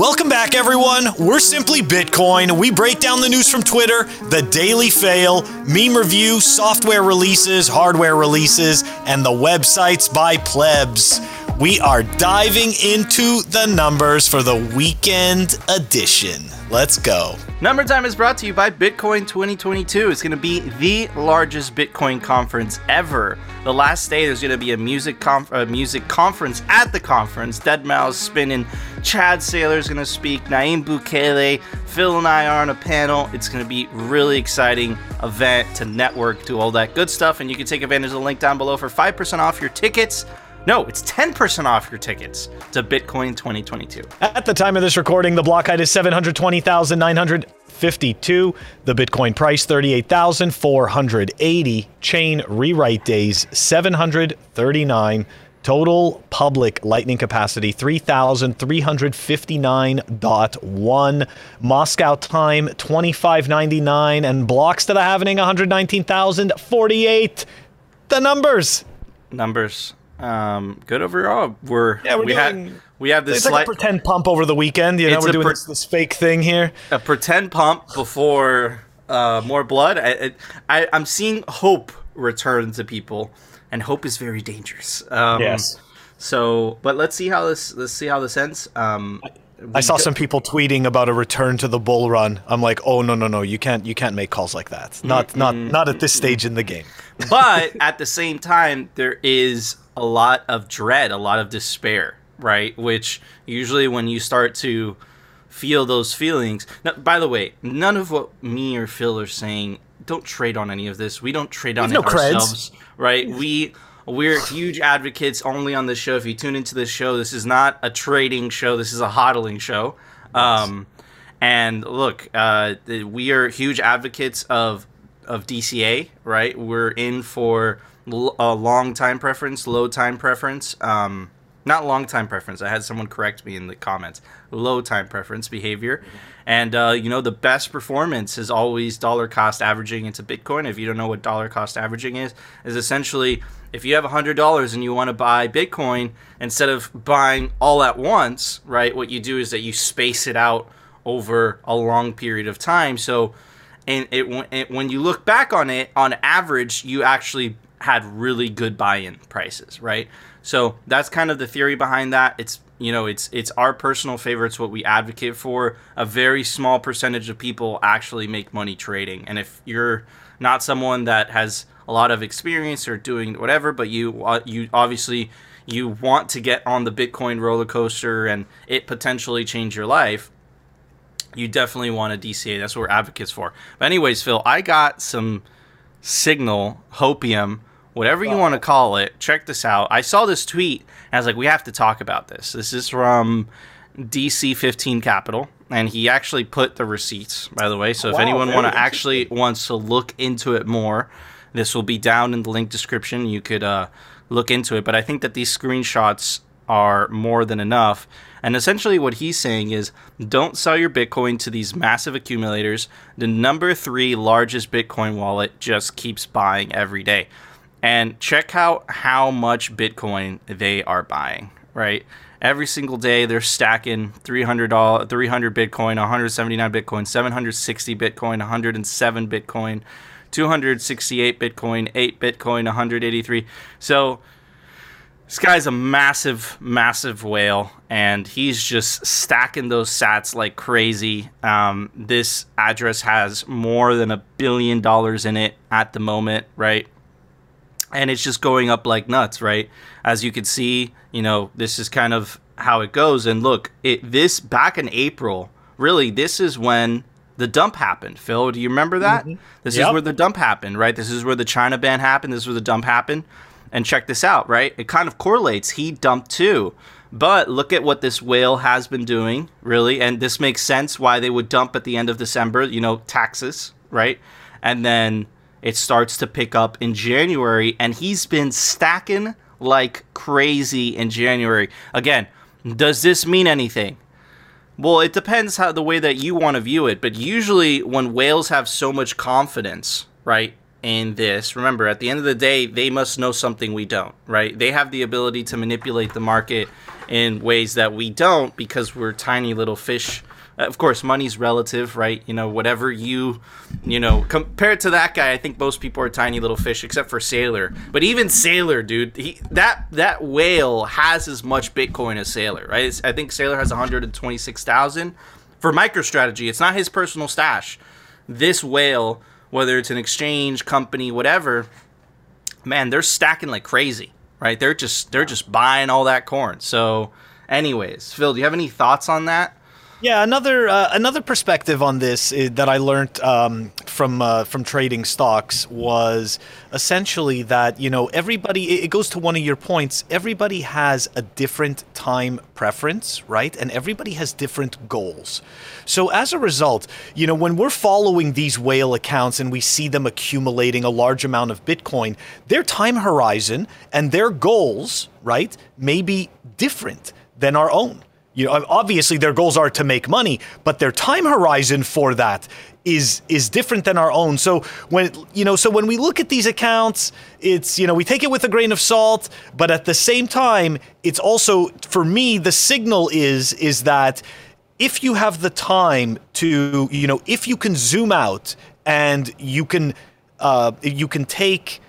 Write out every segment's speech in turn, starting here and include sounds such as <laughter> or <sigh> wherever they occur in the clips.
Welcome back, everyone. We're Simply Bitcoin. We break down the news from Twitter, the daily fail, meme review, software releases, hardware releases, and the websites by plebs. We are diving into the numbers for the weekend edition. Let's go. Number Time is brought to you by Bitcoin 2022. It's going to be the largest Bitcoin conference ever. The last day, there's going to be a music conf- a music conference at the conference. Deadmau5 spinning. Chad Saylor's going to speak. Nayib Bukele. Phil and I are on a panel. It's going to be really exciting event to network, do all that good stuff, and you can take advantage of the link down below for 5% off your tickets. No, it's 10% off your tickets to Bitcoin 2022. At the time of this recording, the block height is 720,952. The Bitcoin price 38,480. Chain rewrite days 739. Total public lightning capacity 3,359.1. Moscow time 2599 and blocks to the halvening 119,048. The numbers. Numbers. Um, good overall. We're Yeah, we're we doing- had we have this It's like slight a pretend pump over the weekend. You know, It's we're doing per- this, this fake thing here. a pretend pump before uh, more blood. I, I I'm seeing hope return to people, and hope is very dangerous. Um, Yes. So, but let's see how this let's see how this ends. Um, I saw some people tweeting about a return to the bull run. I'm like, oh no no no, you can't you can't make calls like that. Not not not at this stage in the game. but at the same time, there is a lot of dread, a lot of despair, right? Which usually when you start to feel those feelings. Now, by the way, none of what me or Phil are saying. Don't trade on any of this. We don't trade on no it creds. ourselves, right? We we're huge advocates only on this show. If you tune into this show, this is not a trading show. This is a hodling show. Um, and look, uh, we are huge advocates of of DCA, right? We're in for l- a long time preference, low time preference. Um, not long time preference. I had someone correct me in the comments. Low time preference behavior, and uh, you know the best performance is always dollar cost averaging into Bitcoin. If you don't know what dollar cost averaging is, is essentially if you have hundred dollars and you want to buy Bitcoin instead of buying all at once, right? What you do is that you space it out over a long period of time. So, and it, it when you look back on it, on average, you actually had really good buy-in prices, right? So that's kind of the theory behind that. It's you know it's it's our personal favorites what we advocate for. A very small percentage of people actually make money trading, and if you're not someone that has a lot of experience or doing whatever, but you uh, you obviously you want to get on the Bitcoin roller coaster and it potentially change your life, you definitely want a DCA. That's what we're advocates for. But anyways, Phil, I got some signal, hopium, whatever you want to call it. Check this out. I saw this tweet and I was like, we have to talk about this. This is from DC 15 Capital. And he actually put the receipts, by the way. So if Wow, anyone want to actually wants to look into it more, this will be down in the link description. You could uh, look into it. But I think that these screenshots are more than enough. And essentially, what he's saying is don't sell your Bitcoin to these massive accumulators. The number three largest Bitcoin wallet just keeps buying every day. And check out how much Bitcoin they are buying, right? Every single day, they're stacking 300, 300 Bitcoin, 179 Bitcoin, 760 Bitcoin, 107 Bitcoin, 268 Bitcoin, 8 Bitcoin, 183. So, this guy's a massive, massive whale, and he's just stacking those sats like crazy. Um, this address has more than a billion dollars in it at the moment, right? And it's just going up like nuts, right? As you can see, you know, this is kind of how it goes. And look, it this back in April, really, this is when the dump happened. Phil, do you remember that? Mm-hmm. This Yep. is where the dump happened, right? This is where the China ban happened. This is where the dump happened. And check this out, right? It kind of correlates. He dumped too. But look at what this whale has been doing, really. And this makes sense why they would dump at the end of December, you know, taxes, right? And then it starts to pick up in January. And he's been stacking like crazy in January. Again, does this mean anything? Well, it depends how the way that you want to view it, but usually when whales have so much confidence, right, in this, remember, at the end of the day, they must know something we don't, right? They have the ability to manipulate the market in ways that we don't because we're tiny little fish. Uh, of course, money's relative, right? You know, whatever you, you know, compared to that guy, I think most people are tiny little fish, except for Saylor. But even Saylor, dude, he that that whale has as much Bitcoin as Saylor, right? It's, I think Saylor has one hundred and twenty six thousand for MicroStrategy. It's not his personal stash. This whale whether it's an exchange company, whatever, man, they're stacking like crazy, right? They're just they're just buying all that corn. So, anyways, Phil, do you have any thoughts on that? Yeah, another uh, another perspective on this uh, that I learned um, from uh, from trading stocks was essentially that you know everybody. It goes to one of your points. Everybody has a different time preference, right? And everybody has different goals. So as a result, you know when we're following these whale accounts and we see them accumulating a large amount of Bitcoin, their time horizon and their goals, right, may be different than our own. You know, obviously their goals are to make money, but their time horizon for that is is different than our own. So when you know, so when we look at these accounts, it's you know, we take it with a grain of salt, but at the same time, it's also for me the signal is is that if you have the time to, you know, if you can zoom out and you can uh, you can take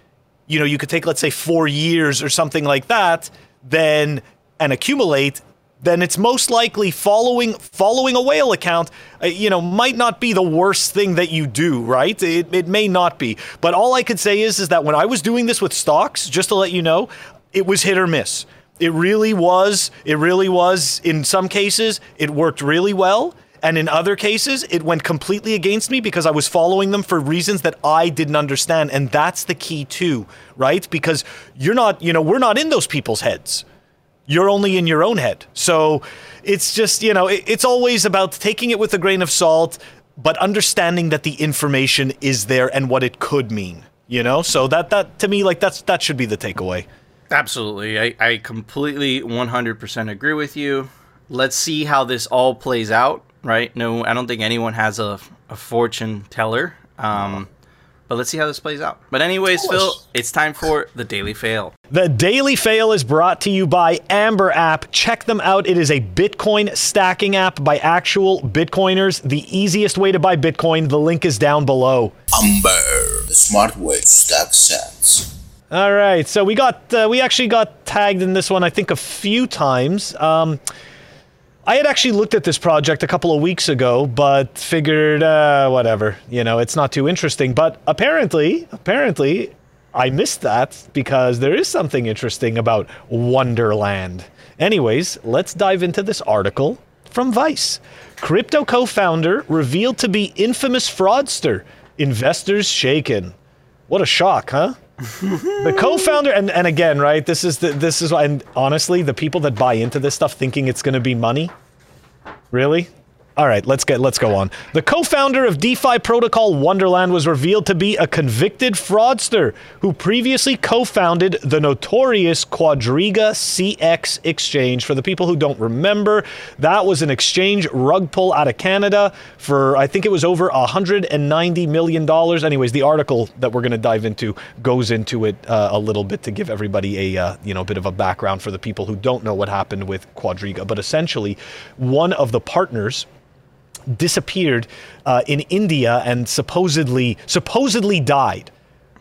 you know, you could take let's say 4 years or something like that, then and accumulate then it's most likely following following a whale account uh, you know might not be the worst thing that you do right? It, it may not be. But all i could say is is that when i was doing this with stocks just to let you know it was hit or miss. It really was it really was in some cases it worked really well. And in other cases it went completely against me because i was following them for reasons that i didn't understand. And that's the key too right? Because you're not you know we're not in those people's heads you're only in your own head. So it's just, you know, it, it's always about taking it with a grain of salt, but understanding that the information is there and what it could mean, you know? So that, that to me, like, that's, that should be the takeaway. Absolutely. I, I completely 100% agree with you. Let's see how this all plays out, right? No, I don't think anyone has a, a fortune teller. Um, but let's see how this plays out. But anyways, Phil, it's time for the daily fail. The daily fail is brought to you by Amber app. Check them out. It is a Bitcoin stacking app by actual Bitcoiners. The easiest way to buy Bitcoin. The link is down below. Amber, the smart way to stack sats. All right, so we got uh, we actually got tagged in this one I think a few times. Um, I had actually looked at this project a couple of weeks ago, but figured, uh, whatever, you know, it's not too interesting. But apparently, apparently, I missed that because there is something interesting about Wonderland. Anyways, let's dive into this article from Vice. Crypto co founder revealed to be infamous fraudster. Investors shaken. What a shock, huh? The co-founder and, and again right this is the, this is and honestly the people that buy into this stuff thinking it's going to be money really all right, let's get let's go on. The co-founder of DeFi protocol Wonderland was revealed to be a convicted fraudster who previously co-founded the notorious Quadriga CX exchange. For the people who don't remember, that was an exchange rug pull out of Canada for I think it was over 190 million dollars. Anyways, the article that we're going to dive into goes into it uh, a little bit to give everybody a uh, you know bit of a background for the people who don't know what happened with Quadriga. But essentially, one of the partners disappeared uh, in India and supposedly supposedly died.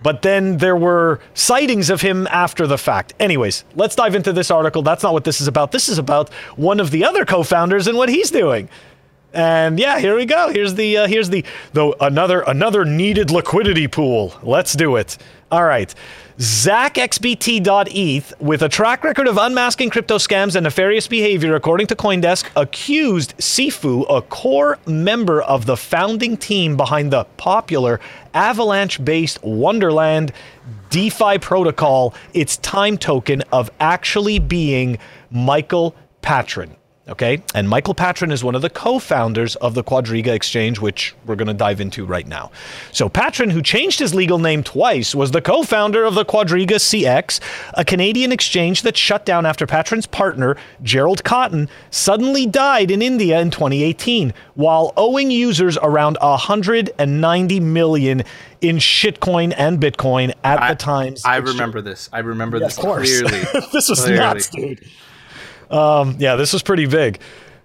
But then there were sightings of him after the fact. Anyways, let's dive into this article. That's not what this is about. This is about one of the other co-founders and what he's doing. And yeah, here we go. Here's the uh, here's the though another another needed liquidity pool. Let's do it. All right. ZachXBT.eth, with a track record of unmasking crypto scams and nefarious behavior, according to Coindesk, accused Sifu, a core member of the founding team behind the popular Avalanche based Wonderland DeFi protocol, its time token, of actually being Michael Patryn. Okay. And Michael Patryn is one of the co founders of the Quadriga Exchange, which we're going to dive into right now. So, Patryn, who changed his legal name twice, was the co founder of the Quadriga CX, a Canadian exchange that shut down after Patryn's partner, Gerald Cotten, suddenly died in India in 2018 while owing users around 190 million in shitcoin and Bitcoin at I, the time. I remember this. I remember Yeah, this of course. clearly. <laughs> this was Clearly. nuts, dude. Um, yeah, this was pretty big.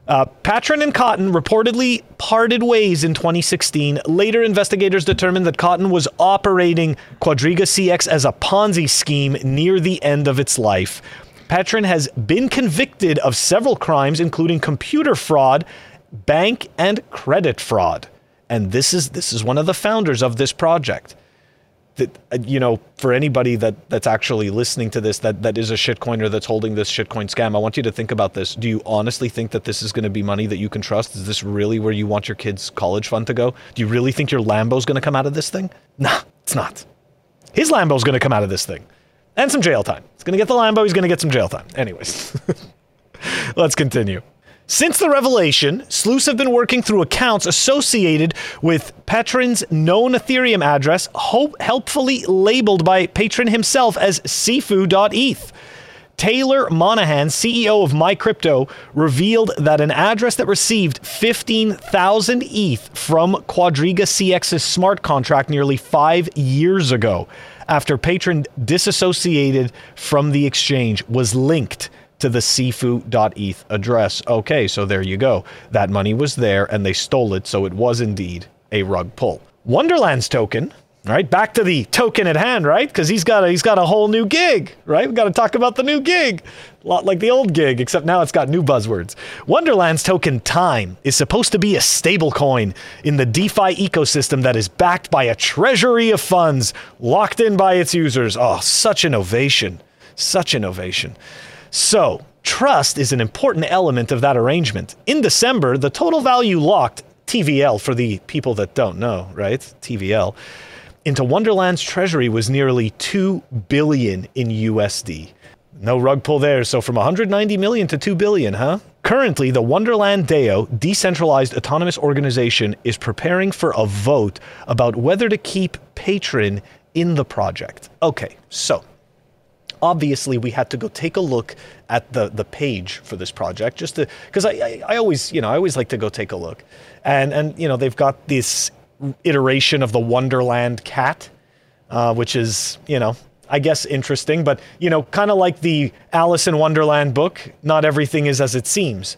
Uh, Patryn and Cotten reportedly parted ways in 2016. Later, investigators determined that Cotten was operating Quadriga CX as a Ponzi scheme near the end of its life. Patryn has been convicted of several crimes, including computer fraud, bank and credit fraud. And this is this is one of the founders of this project that uh, you know for anybody that that's actually listening to this that that is a shitcoiner that's holding this shitcoin scam i want you to think about this. Do you honestly think that this is going to be money that you can trust? Is this really where you want your kids college fund to go? Do you really think your lambo's going to come out of this thing? Nah it's not. His lambo's going to come out of this thing. And some jail time. He's going to get the lambo he's going to get some jail time. Anyways <laughs> let's continue since the revelation, sleuths have been working through accounts associated with Patryn's known Ethereum address, hope helpfully labeled by Patryn himself as Sifu.eth. Taylor Monahan, CEO of MyCrypto, revealed that an address that received 15,000 ETH from Quadriga CX's smart contract nearly five years ago, after Patryn disassociated from the exchange, was linked to the sifu.eth address. Okay, so there you go. That money was there and they stole it, so it was indeed a rug pull. Wonderland's token, right? Back to the token at hand, right? Because he's got a he's got a whole new gig, right? We got to talk about the new gig, a lot like the old gig, except now it's got new buzzwords. Wonderland's token Time is supposed to be a stable coin in the DeFi ecosystem that is backed by a treasury of funds locked in by its users. Oh, such innovation, such innovation. So, trust is an important element of that arrangement. In December, the total value locked, TVL for the people that don't know, right? TVL, into Wonderland's treasury was nearly 2 billion in USD. No rug pull there, so from 190 million to 2 billion, huh? Currently, the Wonderland DAO, decentralized autonomous organization, is preparing for a vote about whether to keep Patryn in the project. Okay, so obviously we had to go take a look at the the page for this project just to because I, I I always you know I always like to go take a look and and you know they've got this iteration of the Wonderland cat uh, which is you know I guess interesting but you know kind of like the Alice in Wonderland book not everything is as it seems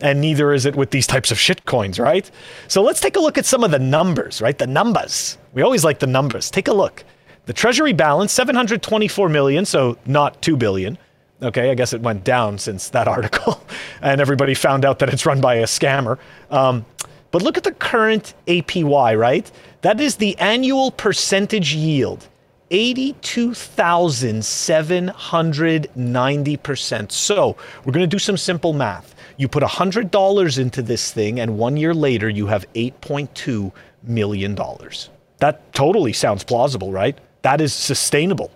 and neither is it with these types of shit coins, right? So let's take a look at some of the numbers, right? The numbers. We always like the numbers. Take a look. The treasury balance 724 million, so not 2 billion. Okay, I guess it went down since that <laughs> article, and everybody found out that it's run by a scammer. Um, but look at the current APY, right? That is the annual percentage yield. 82,790%. So we're going to do some simple math. You put $100 into this thing, and one year later, you have $8.2 million. That totally sounds plausible, right? That is sustainable.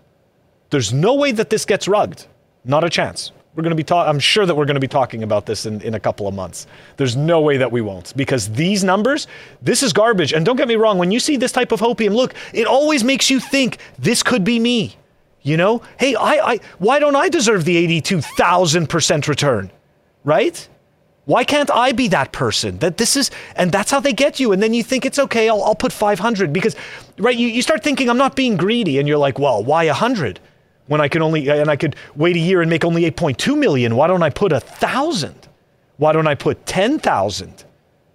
There's no way that this gets rugged. Not a chance. We're going to be talking, I'm sure that we're going to be talking about this in, in a couple of months. There's no way that we won't because these numbers, this is garbage. And don't get me wrong, when you see this type of hopium, look, it always makes you think this could be me. You know, hey, I, I, why don't I deserve the 82,000% return? Right? Why can't I be that person? That this is, and that's how they get you. And then you think it's okay, I'll, I'll put 500 because, right, you, you start thinking I'm not being greedy and you're like, well, why 100? When I can only, and I could wait a year and make only 8.2 million. Why don't I put a thousand? Why don't I put 10,000?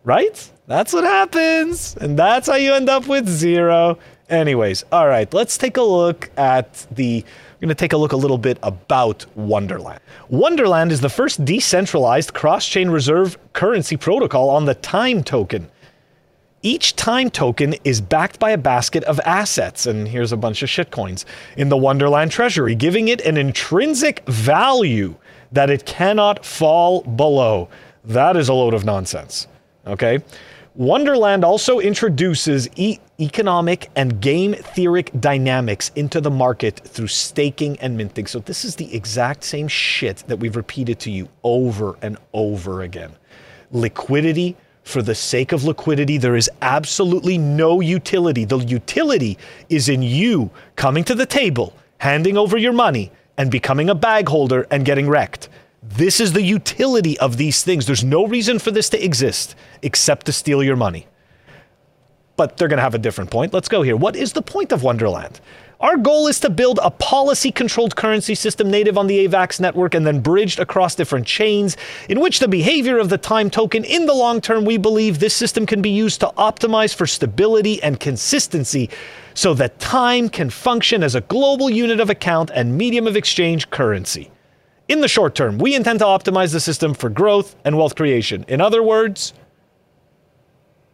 Right? That's what happens. And that's how you end up with zero. Anyways, all right, let's take a look at the. We're going to take a look a little bit about Wonderland. Wonderland is the first decentralized cross chain reserve currency protocol on the Time token. Each Time token is backed by a basket of assets, and here's a bunch of shitcoins in the Wonderland treasury, giving it an intrinsic value that it cannot fall below. That is a load of nonsense. Okay? Wonderland also introduces e- economic and game theoric dynamics into the market through staking and minting. So, this is the exact same shit that we've repeated to you over and over again. Liquidity for the sake of liquidity, there is absolutely no utility. The utility is in you coming to the table, handing over your money, and becoming a bag holder and getting wrecked. This is the utility of these things. There's no reason for this to exist except to steal your money. But they're going to have a different point. Let's go here. What is the point of Wonderland? Our goal is to build a policy controlled currency system native on the AVAX network and then bridged across different chains, in which the behavior of the time token in the long term, we believe this system can be used to optimize for stability and consistency so that time can function as a global unit of account and medium of exchange currency. In the short term, we intend to optimize the system for growth and wealth creation. In other words,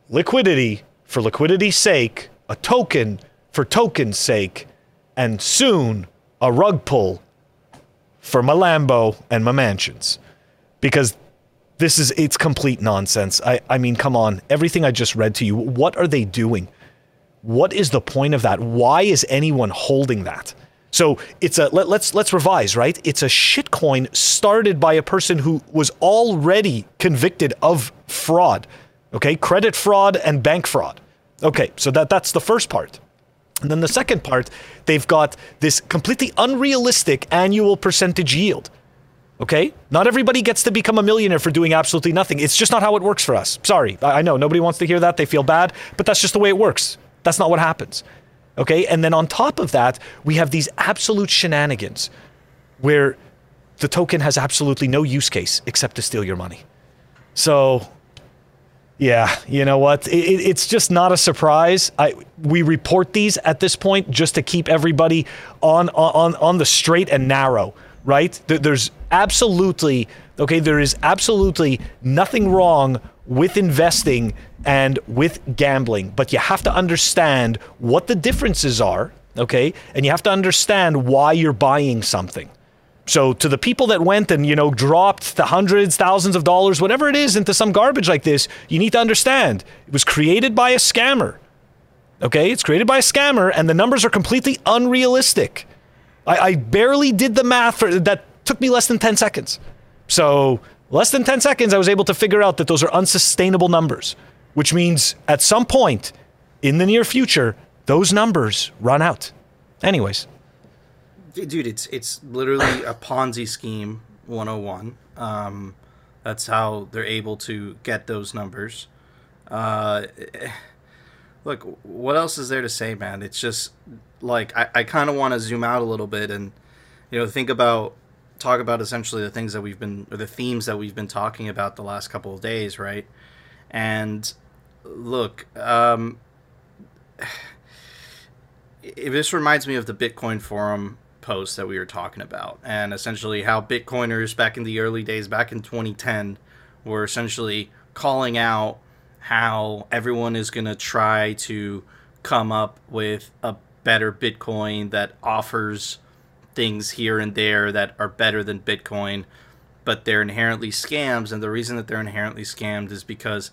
liquidity for liquidity's sake, a token for token's sake, and soon a rug pull for my Lambo and my mansions. Because this is it's complete nonsense. I, I mean, come on. Everything I just read to you, what are they doing? What is the point of that? Why is anyone holding that? So it's a let, let's let's revise, right? It's a shitcoin started by a person who was already convicted of fraud. Okay, credit fraud and bank fraud. Okay, so that that's the first part. And then the second part, they've got this completely unrealistic annual percentage yield. Okay? Not everybody gets to become a millionaire for doing absolutely nothing. It's just not how it works for us. Sorry. I know nobody wants to hear that. They feel bad, but that's just the way it works. That's not what happens. Okay? And then on top of that, we have these absolute shenanigans where the token has absolutely no use case except to steal your money. So, yeah, you know what? It, it's just not a surprise. I, we report these at this point just to keep everybody on on on the straight and narrow, right? There's absolutely okay. There is absolutely nothing wrong with investing and with gambling, but you have to understand what the differences are, okay? And you have to understand why you're buying something. So to the people that went and you know dropped the hundreds, thousands of dollars, whatever it is, into some garbage like this, you need to understand it was created by a scammer. Okay, it's created by a scammer, and the numbers are completely unrealistic. I, I barely did the math for that. Took me less than ten seconds. So less than ten seconds, I was able to figure out that those are unsustainable numbers, which means at some point in the near future, those numbers run out. Anyways. Dude it's it's literally a ponzi scheme 101 um, that's how they're able to get those numbers. Uh, look what else is there to say man? It's just like i, I kind of want to zoom out a little bit and you know think about talk about essentially the things that we've been or the themes that we've been talking about the last couple of days right? And look um, <sighs> this reminds me of the bitcoin forum post that we were talking about, and essentially how Bitcoiners back in the early days, back in 2010, were essentially calling out how everyone is going to try to come up with a better Bitcoin that offers things here and there that are better than Bitcoin, but they're inherently scams. And the reason that they're inherently scammed is because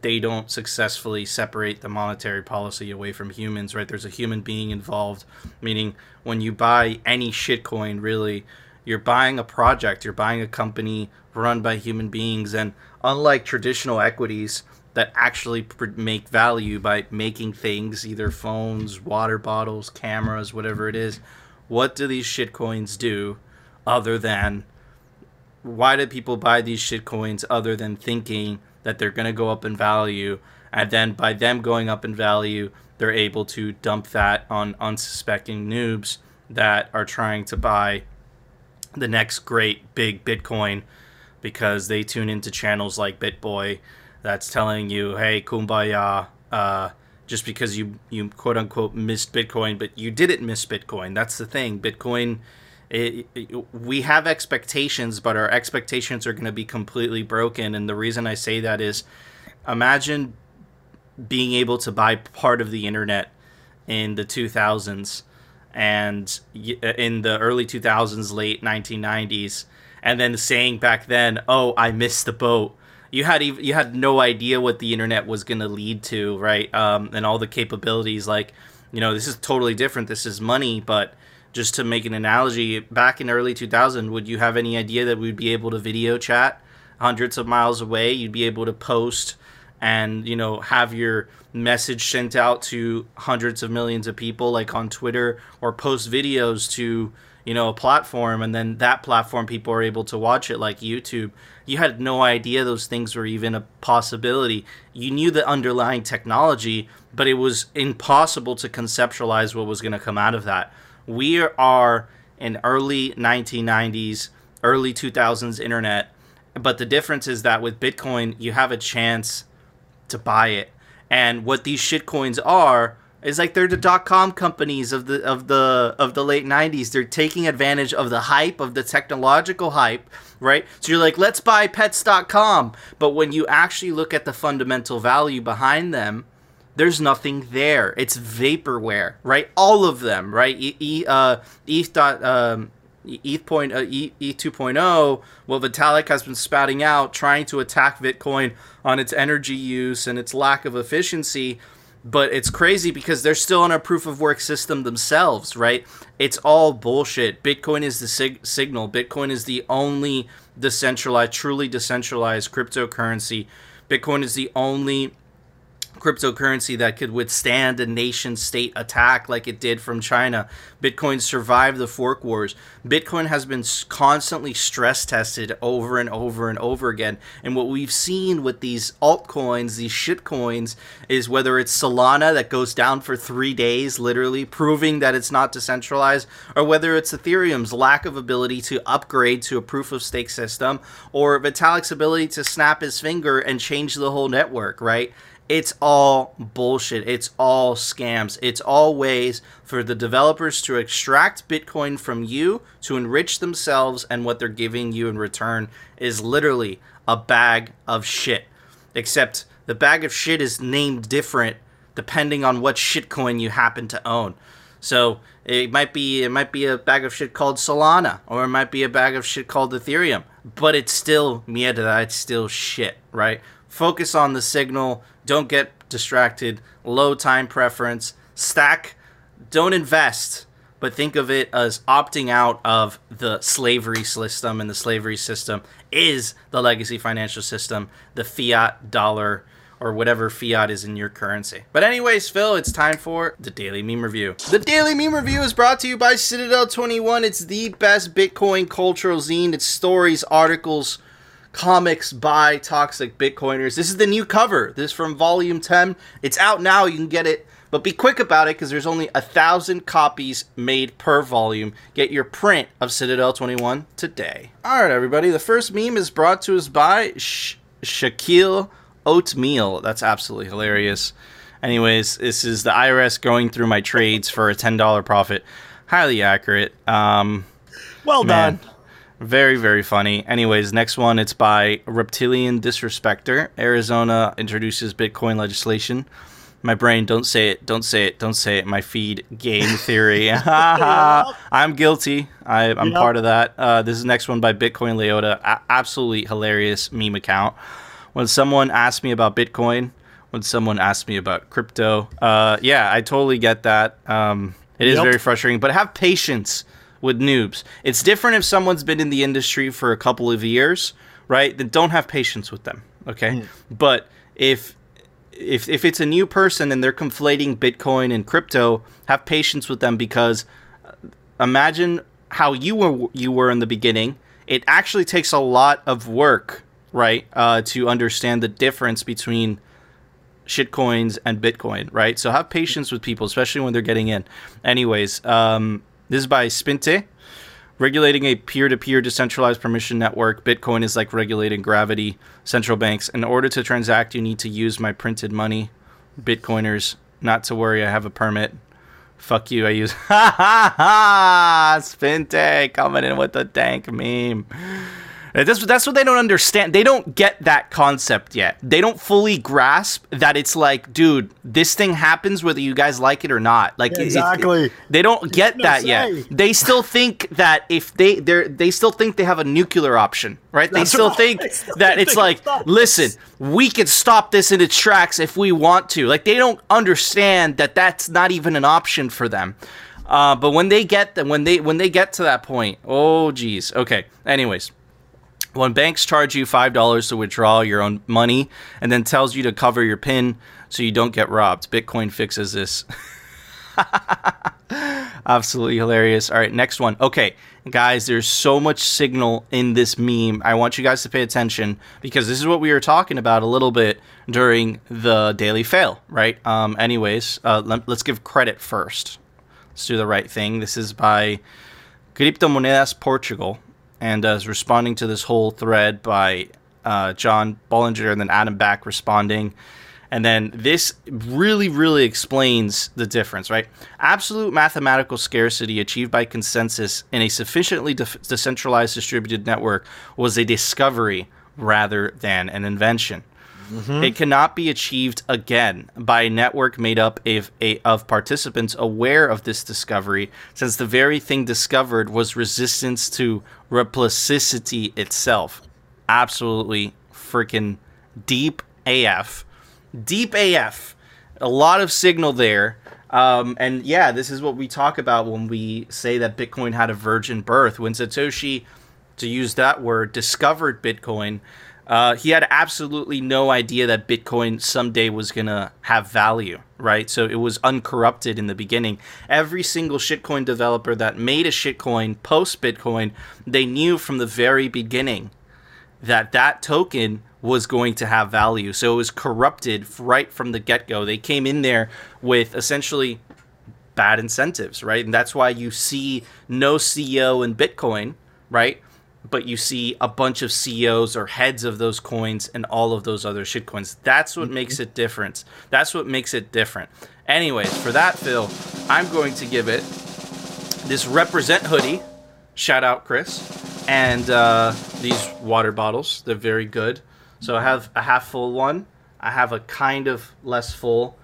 they don't successfully separate the monetary policy away from humans, right? There's a human being involved, meaning when you buy any shitcoin, really, you're buying a project, you're buying a company run by human beings. And unlike traditional equities that actually make value by making things, either phones, water bottles, cameras, whatever it is, what do these shitcoins do other than why do people buy these shitcoins other than thinking that they're going to go up in value, and then by them going up in value, they're able to dump that on unsuspecting noobs that are trying to buy the next great big Bitcoin because they tune into channels like BitBoy that's telling you, hey, kumbaya, uh, just because you, you quote unquote missed Bitcoin, but you didn't miss Bitcoin. That's the thing. Bitcoin it, it, we have expectations, but our expectations are going to be completely broken. And the reason I say that is imagine being able to buy part of the internet in the 2000s and in the early 2000s, late 1990s, and then saying back then, oh, I missed the boat. you had ev- you had no idea what the internet was going to lead to, right? Um, and all the capabilities. Like, you know, this is totally different. This is money, but just to make an analogy, back in early 2000, would you have any idea that we'd be able to video chat hundreds of miles away? You'd be able to post and you know have your message sent out to hundreds of millions of people like on Twitter or post videos to you know a platform and then that platform people are able to watch it like YouTube. You had no idea those things were even a possibility. You knew the underlying technology but it was impossible to conceptualize what was going to come out of that we are in early 1990s early 2000s internet but the difference is that with bitcoin you have a chance to buy it. And what these shitcoins are is like they're the dot com companies of the of the of the late 90s. They're taking advantage of the hype of the technological hype, right? So you're like, let's buy pets.com. But when you actually look at the fundamental value behind them, there's nothing there. It's vaporware, right? All of them, right? E, e uh, ETH dot um, ETH point uh, ETH 2.0, Well, Vitalik has been spouting out, trying to attack Bitcoin on its energy use and its lack of efficiency. But it's crazy because they're still on a proof of work system themselves, right? It's all bullshit. Bitcoin is the sig- signal. Bitcoin is the only decentralized, truly decentralized cryptocurrency. Bitcoin is the only cryptocurrency that could withstand a nation state attack like it did from China. Bitcoin survived the fork wars. Bitcoin has been constantly stress tested over and over and over again. And what we've seen with these altcoins, these shitcoins, is whether it's Solana that goes down for three days, literally proving that it's not decentralized, or whether it's Ethereum's lack of ability to upgrade to a proof of stake system, or Vitalik's ability to snap his finger and change the whole network, right? It's all bullshit. It's all scams. It's all ways for the developers to extract Bitcoin from you to enrich themselves, and what they're giving you in return is literally a bag of shit. Except the bag of shit is named different depending on what shitcoin you happen to own. So it might be it might be a bag of shit called Solana, or it might be a bag of shit called Ethereum. But it's still mierda. It's still shit, right? Focus on the signal don't get distracted. Low time preference. Stack. Don't invest, but think of it as opting out of the slavery system, and the slavery system is the legacy financial system, the fiat dollar or whatever fiat is in your currency. But anyways, Phil, it's time for the Daily Meme Review. The Daily Meme Review is brought to you by Citadel 21. It's the best Bitcoin cultural zine. It's stories, articles, comics by toxic bitcoiners. This is the new cover. This is from volume 10 it's out now. You can get it. But be quick about it because there's only a thousand copies made per volume. Get your print of citadel 21 today. All right everybody. The first meme is brought to us by Sh- shaquille oatmeal that's absolutely hilarious. Anyways this is the irs going through my trades for a $10 profit. Highly accurate. Um well man. done very, very funny. Anyways, next one, it's by Reptilian Disrespecter. Arizona introduces Bitcoin legislation. My brain, don't say it, don't say it, don't say it. My feed, game theory. <laughs> <laughs> I'm guilty. I, am yep. part of that. Uh, this is next one by Bitcoin Leota. A- absolutely hilarious meme account. When someone asks me about Bitcoin, when someone asks me about crypto, uh, yeah, I totally get that. Um, it is yep. very frustrating, but have patience with noobs. It's different if someone's been in the industry for a couple of years, right? Then don't have patience with them, okay? Mm. But if if if it's a new person and they're conflating Bitcoin and crypto, have patience with them because uh, imagine how you were you were in the beginning. It actually takes a lot of work, right, uh, to understand the difference between shitcoins and Bitcoin, right? So have patience with people, especially when they're getting in. Anyways, um, this is by Spinte. Regulating a peer to peer decentralized permission network, Bitcoin is like regulating gravity. Central banks, in order to transact, you need to use my printed money. Bitcoiners, not to worry, I have a permit. Fuck you, I use. Ha ha ha! Spinte coming in with the dank meme. That's, that's what they don't understand. They don't get that concept yet. They don't fully grasp that it's like, dude, this thing happens whether you guys like it or not. Like it- it- Exactly. they don't get that say. yet. They still think that if they they they still think they have a nuclear option, right? That's they still right. think still that it's like, listen, we can stop this in its tracks if we want to. Like they don't understand that that's not even an option for them. Uh, but when they get them, when they when they get to that point, oh geez. Okay. Anyways, when banks charge you five dollars to withdraw your own money and then tells you to cover your pin so you don't get robbed, Bitcoin fixes this. <laughs> Absolutely hilarious. All right, next one. Okay, guys, there's so much signal in this meme. I want you guys to pay attention because this is what we were talking about a little bit during the daily fail, right? Um, anyways, uh, let, let's give credit first. Let's do the right thing. This is by Criptomonedas Portugal and uh, is responding to this whole thread by uh, John Bollinger and then Adam Back responding. And then this really, really explains the difference, right? Absolute mathematical scarcity achieved by consensus in a sufficiently de- decentralized distributed network was a discovery rather than an invention. It cannot be achieved again by a network made up of, a, of participants aware of this discovery, since the very thing discovered was resistance to replicity itself. Absolutely freaking deep AF. Deep AF. A lot of signal there. Um, and yeah, this is what we talk about when we say that Bitcoin had a virgin birth. When Satoshi, to use that word, discovered Bitcoin, uh, he had absolutely no idea that Bitcoin someday was going to have value, right? So it was uncorrupted in the beginning. Every single shitcoin developer that made a shitcoin post Bitcoin, they knew from the very beginning that that token was going to have value. So it was corrupted right from the get go. They came in there with essentially bad incentives, right? And that's why you see no CEO in Bitcoin, right? But you see a bunch of CEOs or heads of those coins and all of those other shit coins. That's what makes it different. That's what makes it different. Anyways, for that, Phil, I'm going to give it this represent hoodie. Shout out, Chris. And uh, these water bottles. They're very good. So I have a half full one. I have a kind of less full,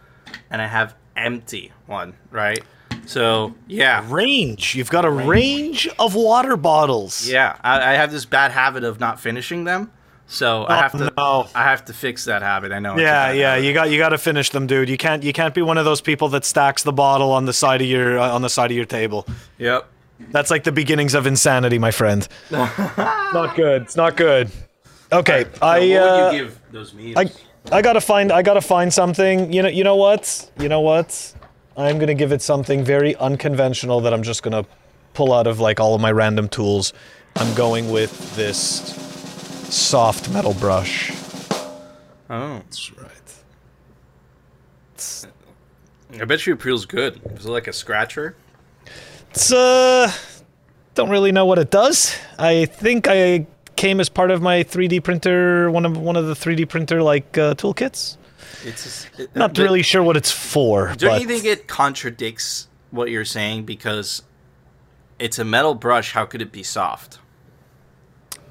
and I have empty one. Right. So yeah, Range. You've got a range of water bottles. yeah. I, I have this bad habit of not finishing them. So I Oh, have to. no. I have to fix that habit. I know. Yeah, yeah, habit. you got you got to finish them, dude. You can't you can't be one of those people that stacks the bottle on the side of your uh, on the side of your table. Yep. That's like the beginnings of insanity, my friend. <laughs> not good. It's not good. Okay, I what uh, would you give those memes? I I gotta find I gotta find something. You know you know what? You know what? I'm gonna give it something very unconventional that I'm just gonna pull out of like all of my random tools. I'm going with this soft metal brush. oh, That's right. I bet you it feels good. Is it like a scratcher? It's uh don't really know what it does. I think I came as part of my 3D printer, one of one of the 3D printer like uh, toolkits. It's it, Not but really sure what it's for. Don't but you think it contradicts what you're saying because it's a metal brush? How could it be soft?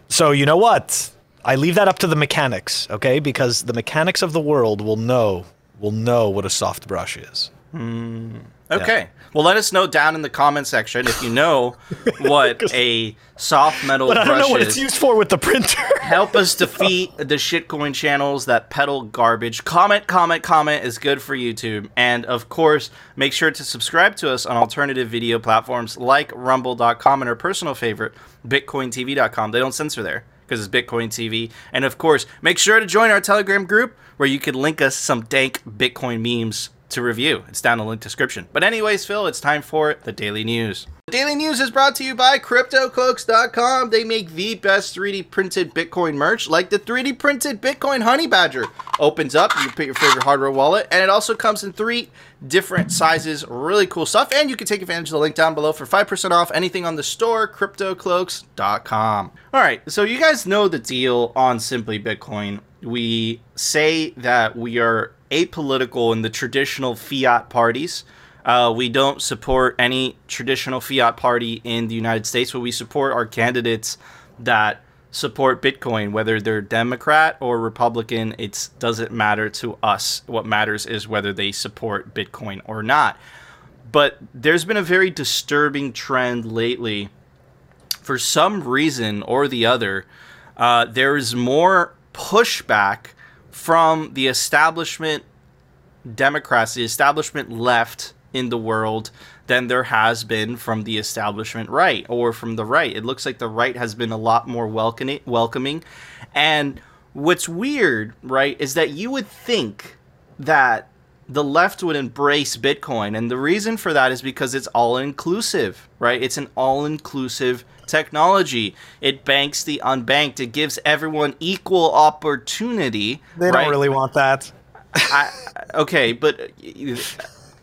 So you know what? I leave that up to the mechanics, okay? Because the mechanics of the world will know will know what a soft brush is. Hmm. Okay. Well, let us know down in the comment section if you know <laughs> what a soft metal But I don't know what is. it's used for with the printer. Help us <laughs> defeat the shitcoin channels that peddle garbage. Comment, comment, comment is good for YouTube. And of course, make sure to subscribe to us on alternative video platforms like rumble.com and our personal favorite, bitcointv.com. They don't censor there because it's Bitcoin TV. And of course, make sure to join our Telegram group where you can link us some dank Bitcoin memes to review. It's down in the link description. But anyways, Phil, it's time for the daily news. The daily news is brought to you by CryptoCloaks.com. They make the best 3D printed Bitcoin merch, like the 3D printed Bitcoin Honey Badger. Opens up, you put your favorite hardware wallet, and it also comes in three different sizes. Really cool stuff. And you can take advantage of the link down below for 5% off anything on the store, CryptoCloaks.com. All right, so you guys know the deal on Simply Bitcoin. We say that we are apolitical in the traditional fiat parties. Uh, we don't support any traditional fiat party in the United States, but we support our candidates that support Bitcoin, whether they're Democrat or Republican. It doesn't matter to us. What matters is whether they support Bitcoin or not. But there's been a very disturbing trend lately. For some reason or the other, uh, there is more pushback from the establishment Democrats, the establishment left in the world than there has been from the establishment right or from the right. It looks like the right has been a lot more welcoming welcoming. And what's weird, right, is that you would think that the left would embrace Bitcoin. And the reason for that is because it's all inclusive, right? It's an all inclusive technology. It banks the unbanked. It gives everyone equal opportunity. They right? don't really want that. I, okay, but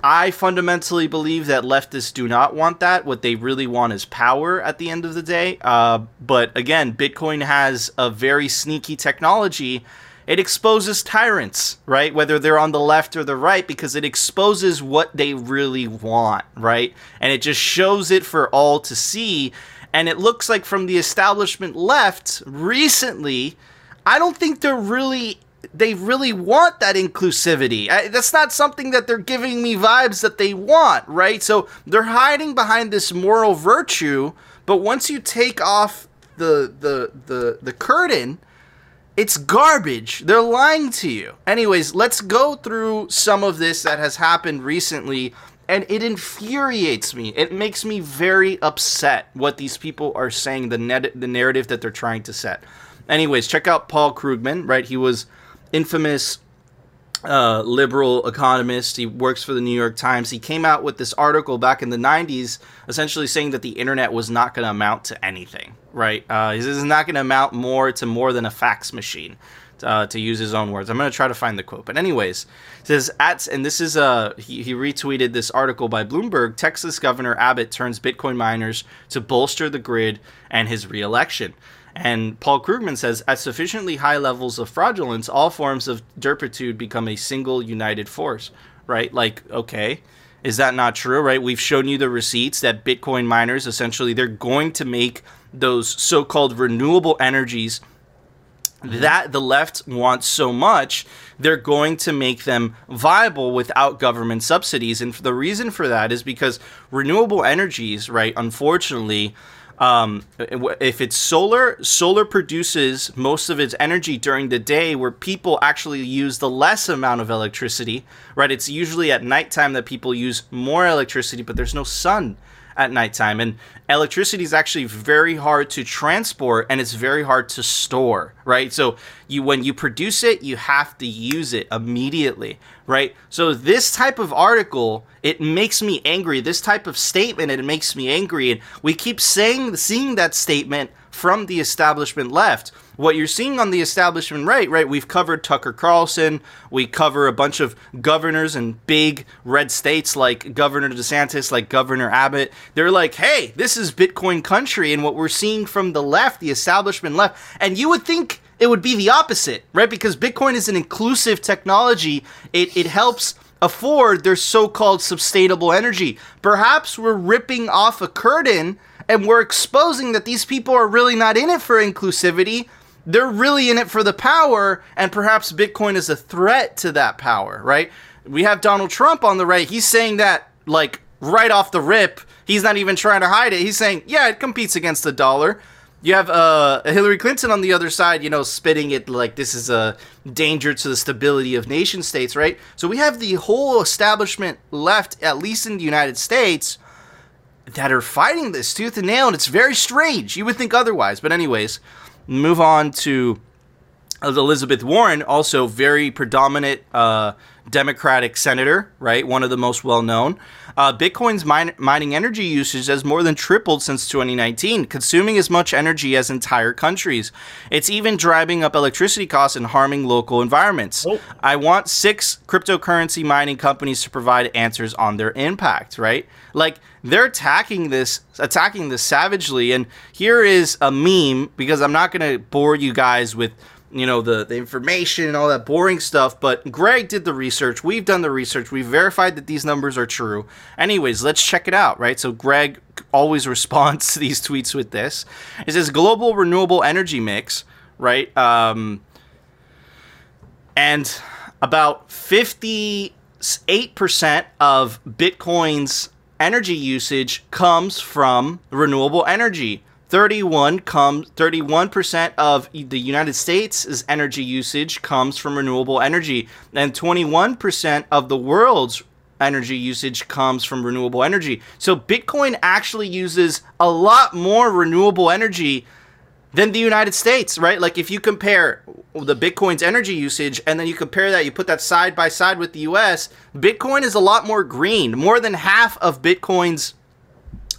I fundamentally believe that leftists do not want that. What they really want is power at the end of the day. Uh, but again, Bitcoin has a very sneaky technology. It exposes tyrants, right? Whether they're on the left or the right, because it exposes what they really want, right? And it just shows it for all to see. And it looks like from the establishment left recently, I don't think they're really they really want that inclusivity. I, that's not something that they're giving me vibes that they want, right? So they're hiding behind this moral virtue, but once you take off the the the the curtain, it's garbage. They're lying to you. Anyways, let's go through some of this that has happened recently and it infuriates me. It makes me very upset what these people are saying the net the narrative that they're trying to set. Anyways, check out Paul Krugman, right? He was infamous uh, liberal economist. He works for the New York Times. He came out with this article back in the 90s, essentially saying that the internet was not going to amount to anything, right? Uh, this is not going to amount more to more than a fax machine. Uh, to use his own words, I'm going to try to find the quote. But anyways, says at and this is uh he, he retweeted this article by Bloomberg. Texas Governor Abbott turns Bitcoin miners to bolster the grid and his reelection. And Paul Krugman says, at sufficiently high levels of fraudulence, all forms of derpitude become a single united force, right? Like, okay, is that not true, right? We've shown you the receipts that Bitcoin miners essentially they're going to make those so-called renewable energies that the left wants so much, they're going to make them viable without government subsidies. And the reason for that is because renewable energies, right, unfortunately, um, if it's solar, solar produces most of its energy during the day where people actually use the less amount of electricity, right? It's usually at nighttime that people use more electricity, but there's no sun at nighttime. And electricity is actually very hard to transport and it's very hard to store, right? So you when you produce it, you have to use it immediately, right? So this type of article, it makes me angry. This type of statement, it makes me angry. And we keep saying seeing that statement from the establishment left what you're seeing on the establishment right, right? We've covered Tucker Carlson. We cover a bunch of governors in big red states like Governor DeSantis, like Governor Abbott. They're like, hey, this is Bitcoin country. And what we're seeing from the left, the establishment left, and you would think it would be the opposite, right? Because Bitcoin is an inclusive technology. It, it helps afford their so called sustainable energy. Perhaps we're ripping off a curtain and we're exposing that these people are really not in it for inclusivity they're really in it for the power, and perhaps Bitcoin is a threat to that power, right? We have Donald Trump on the right. He's saying that, like, right off the rip. He's not even trying to hide it. He's saying, yeah, it competes against the dollar. You have uh, Hillary Clinton on the other side, you know, spitting it like this is a danger to the stability of nation states, right? So we have the whole establishment left, at least in the United States, that are fighting this tooth and nail, and it's very strange. You would think otherwise, but anyways, move on to Elizabeth Warren, also very predominant uh, Democratic senator, right? One of the most well known. Uh, Bitcoin's min- mining energy usage has more than tripled since 2019, consuming as much energy as entire countries. It's even driving up electricity costs and harming local environments. Oh. I want six cryptocurrency mining companies to provide answers on their impact, right? Like, they're attacking this attacking this savagely and here is a meme because i'm not going to bore you guys with you know the the information and all that boring stuff but greg did the research we've done the research we've verified that these numbers are true. Anyways let's check it out right? So greg always <laughs> responds to these tweets with this. It says global renewable energy mix right um and about 58% of bitcoin's energy usage comes from renewable energy 31 comes 31% of the United States' energy usage comes from renewable energy and 21% of the world's energy usage comes from renewable energy. So Bitcoin actually uses a lot more renewable energy than the United States, right? Like if you compare the Bitcoin's energy usage and then you compare that, you put that side by side with the US, Bitcoin is a lot more green. More than half of Bitcoin's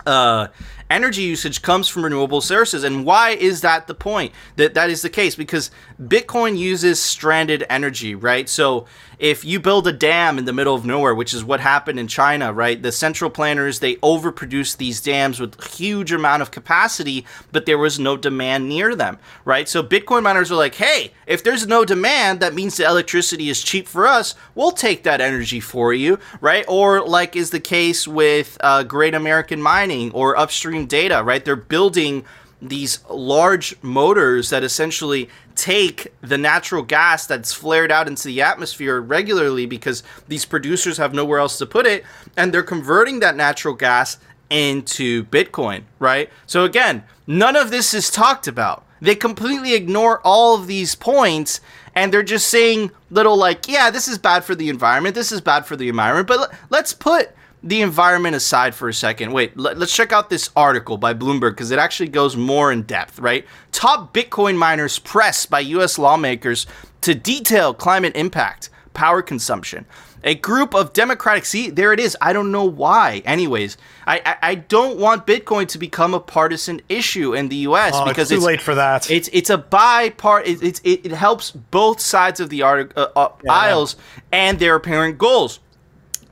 uh, energy usage comes from renewable sources. And why is that the point that that is the case? Because Bitcoin uses stranded energy, right? So if you build a dam in the middle of nowhere, which is what happened in China, right? The central planners they overproduced these dams with huge amount of capacity, but there was no demand near them, right? So Bitcoin miners are like, hey, if there's no demand, that means the electricity is cheap for us. We'll take that energy for you, right? Or like is the case with uh, Great American Mining or Upstream Data, right? They're building these large motors that essentially take the natural gas that's flared out into the atmosphere regularly because these producers have nowhere else to put it and they're converting that natural gas into Bitcoin, right? So again, none of this is talked about. They completely ignore all of these points and they're just saying little like, yeah, this is bad for the environment, this is bad for the environment, but let's put the environment aside for a second, wait, let, us check out this article by Bloomberg because it actually goes more in depth, right? Top Bitcoin miners pressed by US lawmakers to detail climate impact, power consumption. A group of Democratic, see, there it is. I don't know why. Anyways, I, I, I don't want Bitcoin to become a partisan issue in the U.S. Oh, because it's too late for that. It's it's a bipart. It, it, it, helps both sides of the art, uh, uh, yeah. aisles and their apparent goals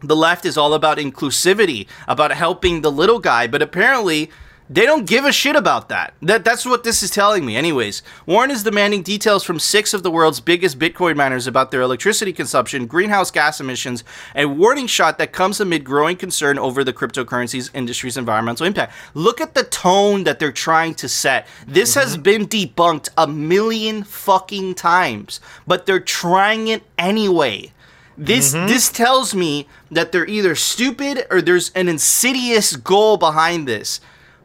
the left is all about inclusivity, about helping the little guy, but apparently they don't give a shit about that. That that's what this is telling me. Anyways, Warren is demanding details from six of the world's biggest Bitcoin miners about their electricity consumption, greenhouse gas emissions, a warning shot that comes amid growing concern over the cryptocurrencies industry's environmental impact. Look at the tone that they're trying to set. This mm-hmm. has been debunked a million fucking times, but they're trying it anyway. This mm-hmm. this tells me that they're either stupid or there's an insidious goal behind this.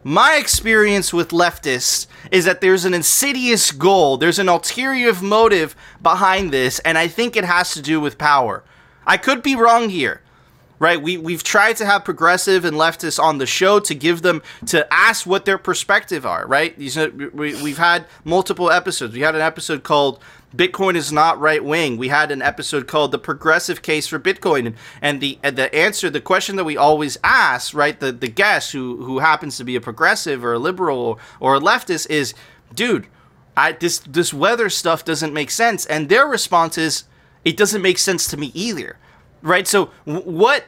My experience with leftists is that there's an insidious goal, there's an ulterior motive behind this, and I think it has to do with power. I could be wrong here right? We we've tried to have progressive and leftists on the show to give them to ask what their perspective are, right? These we, we've had multiple episodes. We had an episode called Bitcoin is not right wing. We had an episode called "The Progressive Case for Bitcoin," and, and the and the answer, the question that we always ask, right, the the guest who who happens to be a progressive or a liberal or, or a leftist is, dude, I this this weather stuff doesn't make sense, and their response is, it doesn't make sense to me either, right? So what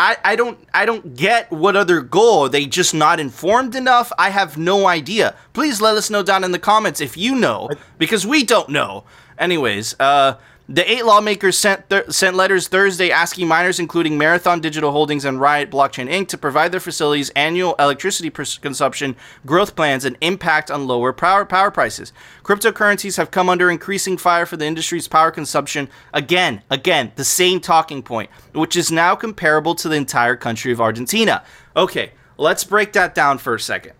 I, I don't I don't get what other goal. Are they just not informed enough? I have no idea. Please let us know down in the comments if you know, because we don't know. Anyways, uh, the eight lawmakers sent th- sent letters Thursday asking miners, including Marathon Digital Holdings and Riot Blockchain Inc., to provide their facilities annual electricity consumption growth plans and impact on lower power power prices. Cryptocurrencies have come under increasing fire for the industry's power consumption. Again, again, the same talking point, which is now comparable to the entire country of Argentina. Okay, let's break that down for a second.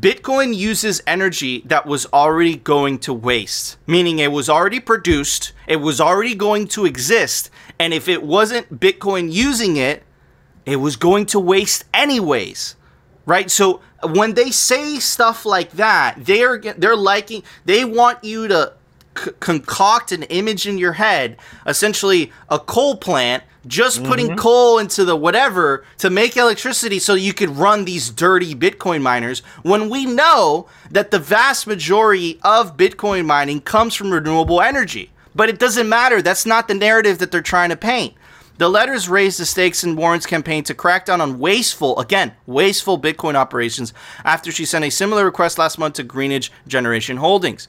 Bitcoin uses energy that was already going to waste, meaning it was already produced, it was already going to exist, and if it wasn't Bitcoin using it, it was going to waste anyways. Right? So when they say stuff like that, they're they're liking they want you to c- concoct an image in your head, essentially a coal plant just mm-hmm. putting coal into the whatever to make electricity so you could run these dirty Bitcoin miners when we know that the vast majority of Bitcoin mining comes from renewable energy. But it doesn't matter. That's not the narrative that they're trying to paint. The letters raised the stakes in Warren's campaign to crack down on wasteful, again, wasteful Bitcoin operations after she sent a similar request last month to Greenidge Generation Holdings.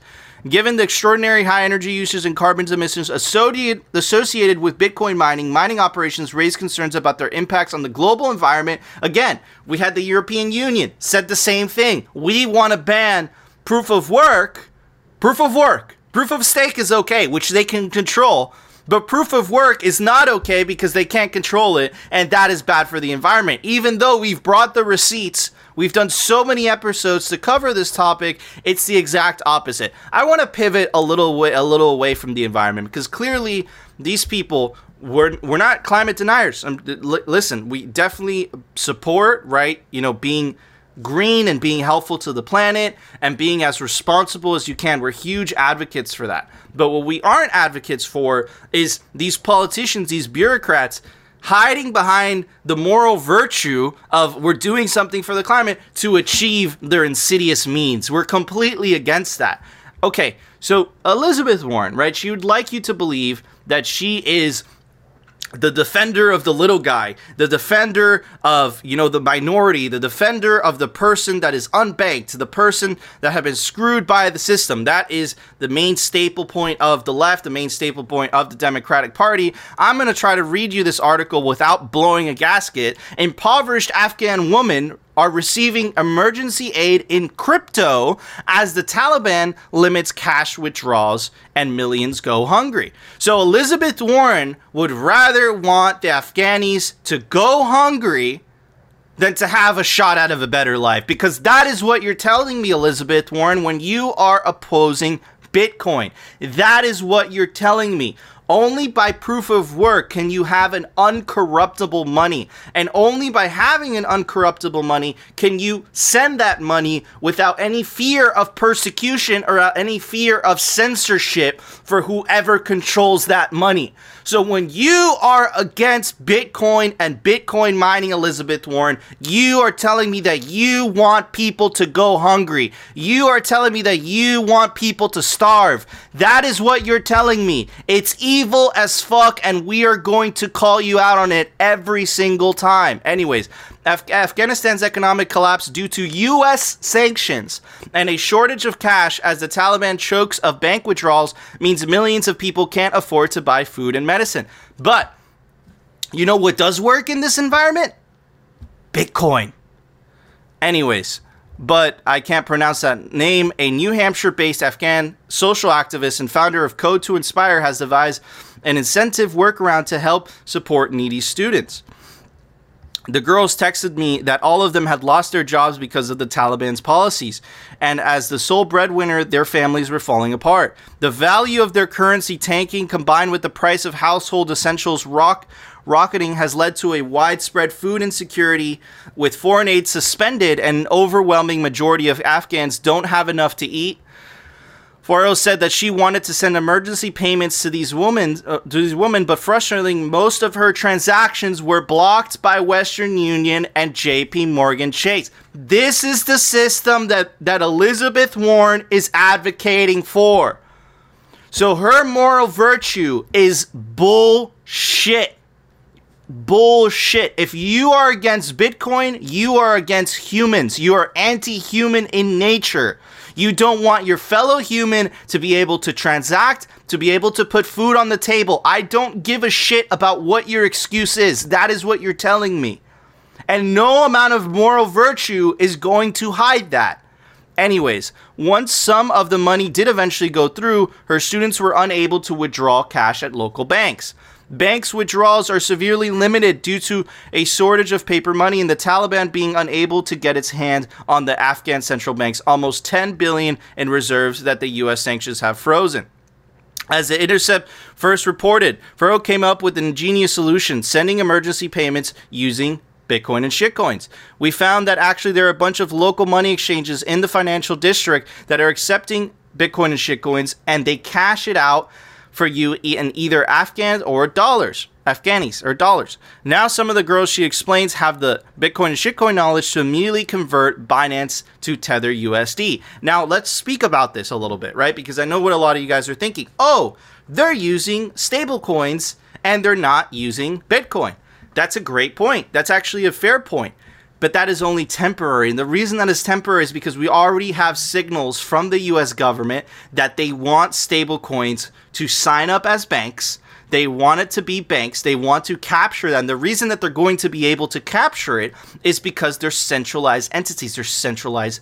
Given the extraordinary high energy uses and carbon emissions associated, with Bitcoin mining, mining operations raise concerns about their impacts on the global environment. Again, we had the European Union said the same thing. We want to ban proof of work. Proof of work. Proof of stake is okay, which they can control. But proof of work is not okay because they can't control it, and that is bad for the environment. Even though we've brought the receipts We've done so many episodes to cover this topic. It's the exact opposite. I want to pivot a little way, a little away from the environment because clearly these people we're we're not climate deniers. Um, l- listen, we definitely support right. You know, being green and being helpful to the planet and being as responsible as you can. We're huge advocates for that. But what we aren't advocates for is these politicians, these bureaucrats hiding behind the moral virtue of we're doing something for the climate to achieve their insidious means. We're completely against that. Okay, so Elizabeth Warren, right? She would like you to believe that she is the defender of the little guy, the defender of, you know, the minority, the defender of the person that is unbanked, the person that have been screwed by the system. That is the main staple point of the left, the main staple point of the Democratic Party. I'm going to try to read you this article without blowing a gasket. Impoverished Afghan woman are receiving emergency aid in crypto as the Taliban limits cash withdrawals and millions go hungry. So Elizabeth Warren would rather want the Afghanis to go hungry than to have a shot out of a better life because that is what you're telling me Elizabeth Warren when you are opposing Bitcoin. That is what you're telling me. Only by proof of work can you have an uncorruptible money. And only by having an uncorruptible money can you send that money without any fear of persecution or uh, any fear of censorship for whoever controls that money. So when you are against Bitcoin and Bitcoin mining, Elizabeth Warren, you are telling me that you want people to go hungry. You are telling me that you want people to starve. That is what you're telling me. It's evil as fuck, and we are going to call you out on it every single time. Anyways, Af- Afghanistan's economic collapse due to U.S. sanctions and a shortage of cash as the Taliban chokes of bank withdrawals means millions of people can't afford to buy food and medicine. But you know what does work in this environment? Bitcoin. Anyways, but I can't pronounce that name. A New Hampshire based Afghan social activist and founder of Code to Inspire has devised an incentive workaround to help support needy students the girls texted me that all of them had lost their jobs because of the Taliban's policies. And as the sole breadwinner, their families were falling apart. The value of their currency tanking combined with the price of household essentials rock rocketing has led to a widespread food insecurity with foreign aid suspended and an overwhelming majority of Afghans don't have enough to eat Forel said that she wanted to send emergency payments to these women, uh, to these women, but frustratingly, most of her transactions were blocked by Western Union and J.P. Morgan Chase. This is the system that that Elizabeth Warren is advocating for. So her moral virtue is bullshit. Bullshit. If you are against Bitcoin, you are against humans. You are anti human in nature. You don't want your fellow human to be able to transact, to be able to put food on the table. I don't give a shit about what your excuse is. That is what you're telling me. And no amount of moral virtue is going to hide that. Anyways, once some of the money did eventually go through, her students were unable to withdraw cash at local banks. Banks' withdrawals are severely limited due to a shortage of paper money and the Taliban being unable to get its hand on the Afghan central bank's almost 10 billion in reserves that the US sanctions have frozen. As the Intercept first reported, Forough came up with an ingenious solution, sending emergency payments using Bitcoin and shitcoins. We found that actually there are a bunch of local money exchanges in the financial district that are accepting Bitcoin and shitcoins and they cash it out for you in either Afghans or dollars. Afghanis or dollars. Now, some of the girls she explains have the Bitcoin and shitcoin knowledge to immediately convert Binance to Tether USD. Now, let's speak about this a little bit, right? Because I know what a lot of you guys are thinking. Oh, they're using stablecoins and they're not using Bitcoin. That's a great point. That's actually a fair point. But that is only temporary. And the reason that is temporary is because we already have signals from the US government that they want stablecoins to sign up as banks. They want it to be banks. They want to capture them. The reason that they're going to be able to capture it is because they're centralized entities, they're centralized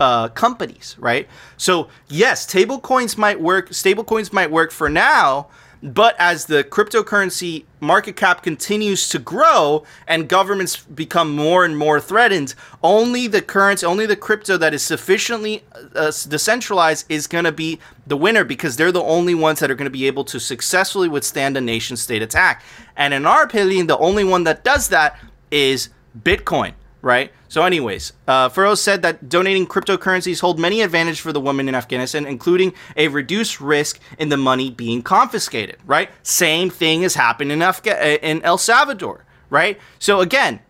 uh, companies, right? So yes, stablecoins might work. Stable coins might work for now, but as the cryptocurrency market cap continues to grow and governments become more and more threatened, only the currency, only the crypto that is sufficiently uh, decentralized is going to be the winner because they're the only ones that are going to be able to successfully withstand a nation state attack. And in our opinion, the only one that does that is Bitcoin right? So, anyways, uh, Forough said that donating cryptocurrencies hold many advantages for the women in Afghanistan, including a reduced risk in the money being confiscated, right? Same thing has happened in, Afga- uh, in El Salvador, right? So, again,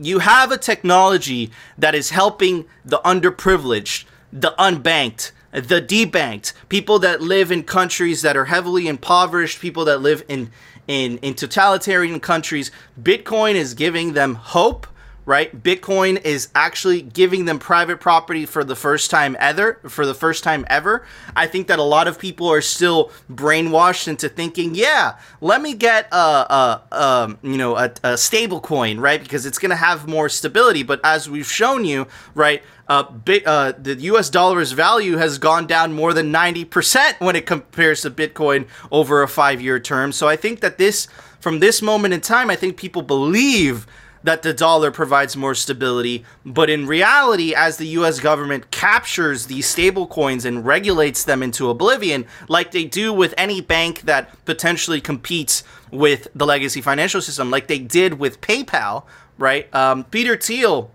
you have a technology that is helping the underprivileged, the unbanked, the debanked, people that live in countries that are heavily impoverished, people that live in in, in totalitarian countries. Bitcoin is giving them hope right? Bitcoin is actually giving them private property for the first time ever. For the first time ever, I think that a lot of people are still brainwashed into thinking, yeah, let me get a, a, a you know a, a stable coin, right? Because it's going to have more stability. But as we've shown you, right? Uh, uh, the U.S. dollar's value has gone down more than ninety percent when it compares to Bitcoin over a five-year term. So I think that this, from this moment in time, I think people believe that the dollar provides more stability. But in reality, as the US government captures these stable coins and regulates them into oblivion, like they do with any bank that potentially competes with the legacy financial system, like they did with PayPal, right? Um, Peter Thiel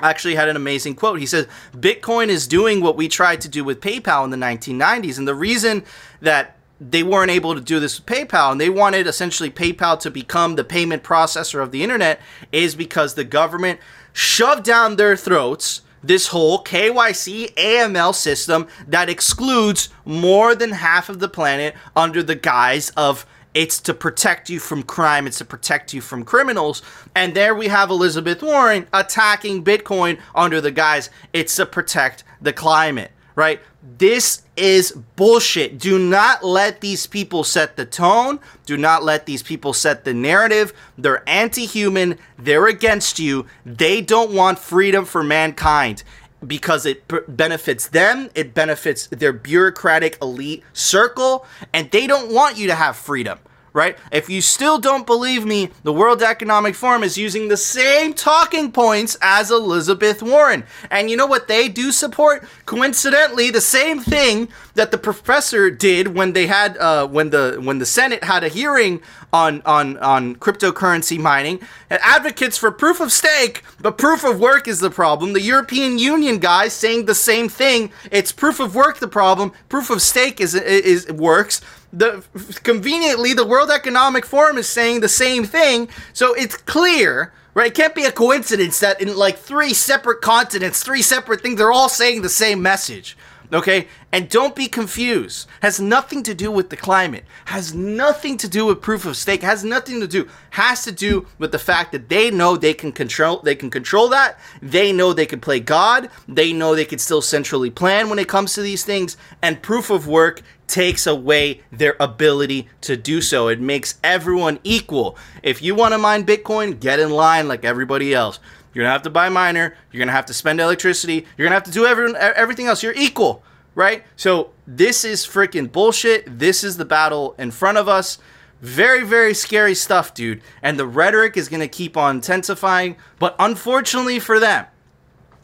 actually had an amazing quote. He says, Bitcoin is doing what we tried to do with PayPal in the 1990s. And the reason that they weren't able to do this with PayPal and they wanted essentially PayPal to become the payment processor of the internet is because the government shoved down their throats this whole KYC AML system that excludes more than half of the planet under the guise of it's to protect you from crime, it's to protect you from criminals. And there we have Elizabeth Warren attacking Bitcoin under the guise it's to protect the climate, right? This is bullshit. Do not let these people set the tone. Do not let these people set the narrative. They're anti human. They're against you. They don't want freedom for mankind because it benefits them, it benefits their bureaucratic elite circle, and they don't want you to have freedom right? If you still don't believe me, the World Economic Forum is using the same talking points as Elizabeth Warren. And you know what they do support? Coincidentally, the same thing that the professor did when they had uh, when the when the Senate had a hearing on on on cryptocurrency mining. Advocates for proof of stake, but proof of work is the problem. The European Union guys saying the same thing. It's proof of work the problem. Proof of stake is, is works the conveniently the World Economic Forum is saying the same thing, so it's clear, right? It can't be a coincidence that in like three separate continents, three separate things, they're all saying the same message. Okay? And don't be confused. Has nothing to do with the climate. Has nothing to do with proof of stake. Has nothing to do. Has to do with the fact that they know they can control they can control that. They know they can play God. They know they can still centrally plan when it comes to these things. And proof of work takes away their ability to do so. It makes everyone equal. If you want to mine Bitcoin, get in line like everybody else. You're gonna have to buy miner. You're gonna have to spend electricity. You're gonna have to do every, everything else. You're equal, right? So this is freaking bullshit. This is the battle in front of us. Very, very scary stuff, dude. And the rhetoric is gonna keep on intensifying. But unfortunately for them,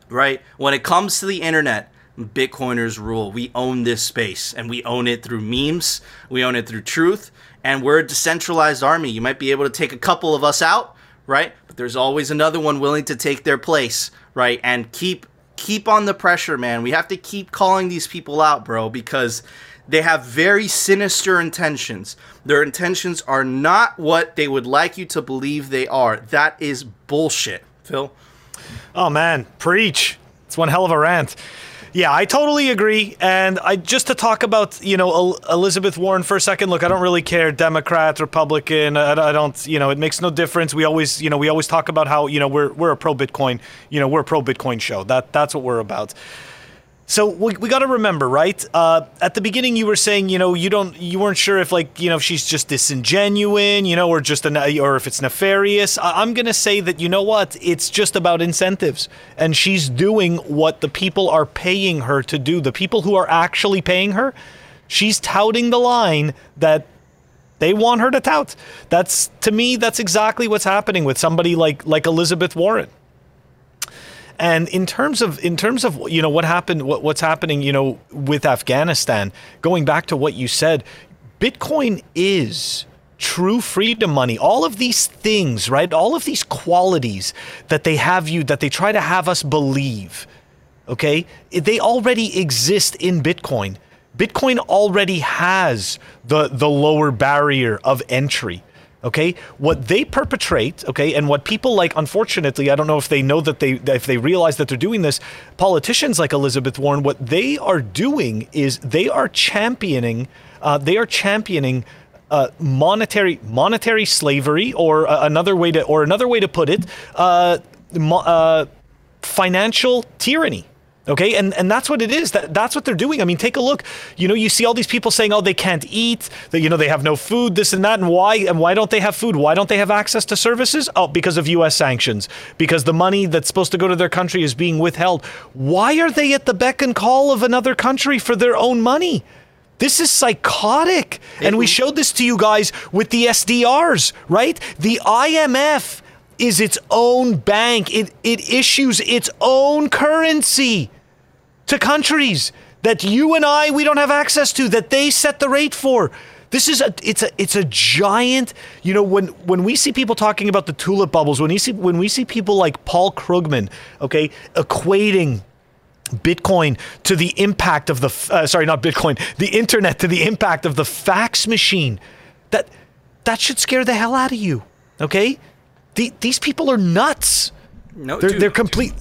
right, when it comes to the internet, Bitcoiners rule. We own this space, and we own it through memes. We own it through truth, and we're a decentralized army. You might be able to take a couple of us out, right? But there's always another one willing to take their place, right? And keep keep on the pressure, man. We have to keep calling these people out, bro, because they have very sinister intentions. Their intentions are not what they would like you to believe they are. That is bullshit, Phil. Oh man, preach. It's one hell of a rant. Yeah, I totally agree. And I just to talk about you know El- Elizabeth Warren for a second. Look, I don't really care Democrat, Republican. I don't you know it makes no difference. We always you know we always talk about how you know we're we're a pro Bitcoin you know we're a pro Bitcoin show. That that's what we're about. So we, we got to remember, right? Uh, at the beginning, you were saying, you know, you don't, you weren't sure if like, you know, if she's just disingenuine, you know, or just an, or if it's nefarious. I, I'm gonna say that, you know what? It's just about incentives, and she's doing what the people are paying her to do. The people who are actually paying her, she's touting the line that they want her to tout. That's to me, that's exactly what's happening with somebody like like Elizabeth Warren. And in terms of in terms of you know what happened, what, what's happening, you know, with Afghanistan, going back to what you said, Bitcoin is true freedom money. All of these things, right? All of these qualities that they have you that they try to have us believe, okay? They already exist in Bitcoin. Bitcoin already has the the lower barrier of entry okay? What they perpetrate okay and what people like unfortunately i don't know if they know that they if they realize that they're doing this politicians like elizabeth warren what they are doing is they are championing uh, they are championing uh, monetary monetary slavery or uh, another way to or another way to put it uh, mo- uh, financial tyranny Okay, and and that's what it is. That that's what they're doing. I mean, take a look. You know, you see all these people saying, "Oh, they can't eat. That you know they have no food, this and that." And why? And why don't they have food? Why don't they have access to services? Oh, because of U.S. sanctions. Because the money that's supposed to go to their country is being withheld. Why are they at the beck and call of another country for their own money? This is psychotic. And we showed this to you guys with the SDRs, right? The IMF is its own bank. It it issues its own currency to countries that you and I we don't have access to that they set the rate for. This is a it's a it's a giant, you know, when when we see people talking about the tulip bubbles, when you see when we see people like Paul Krugman, okay, equating Bitcoin to the impact of the uh, sorry, not Bitcoin, the internet to the impact of the fax machine. That that should scare the hell out of you. Okay? The, these people are nuts. No, They're dude, they're complete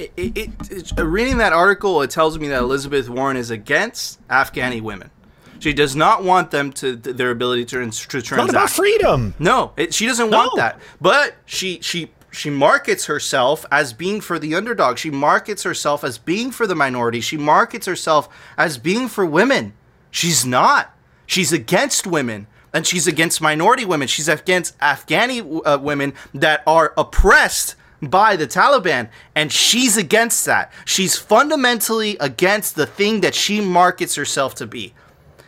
It, it, it, it's- uh, reading that article, it tells me that Elizabeth Warren is against Afghani women. She does not want them to th- their ability to, to transact. not about freedom. No, it, she doesn't want that. But she she she markets herself as being for the underdog. She markets herself as being for the minority. She markets herself as being for women. She's not. She's against women. And she's against minority women. She's against Afghani uh, women that are oppressed by the Taliban. And she's against that. She's fundamentally against the thing that she markets herself to be.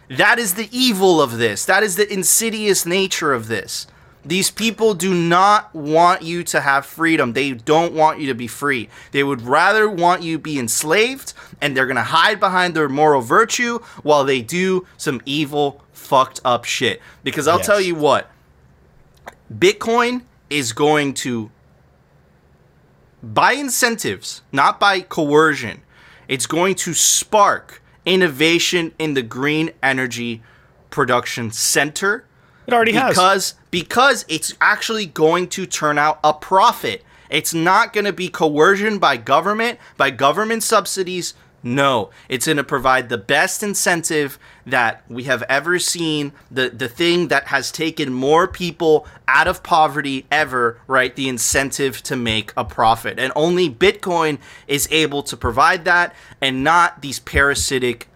That is the evil of this. That is the insidious nature of this. These people do not want you to have freedom. They don't want you to be free. They would rather want you be enslaved, and they're gonna hide behind their moral virtue while they do some evil, fucked up shit. Because I'll Yes. tell you what, Bitcoin is going to by incentives, not by coercion, it's going to spark innovation in the green energy production center It already has. because because it's actually going to turn out a profit. It's not going to be coercion by government, by government subsidies. No, it's going to provide the best incentive that we have ever seen. The the thing that has taken more people out of poverty ever, right? The incentive to make a profit. And only Bitcoin is able to provide that and not these parasitic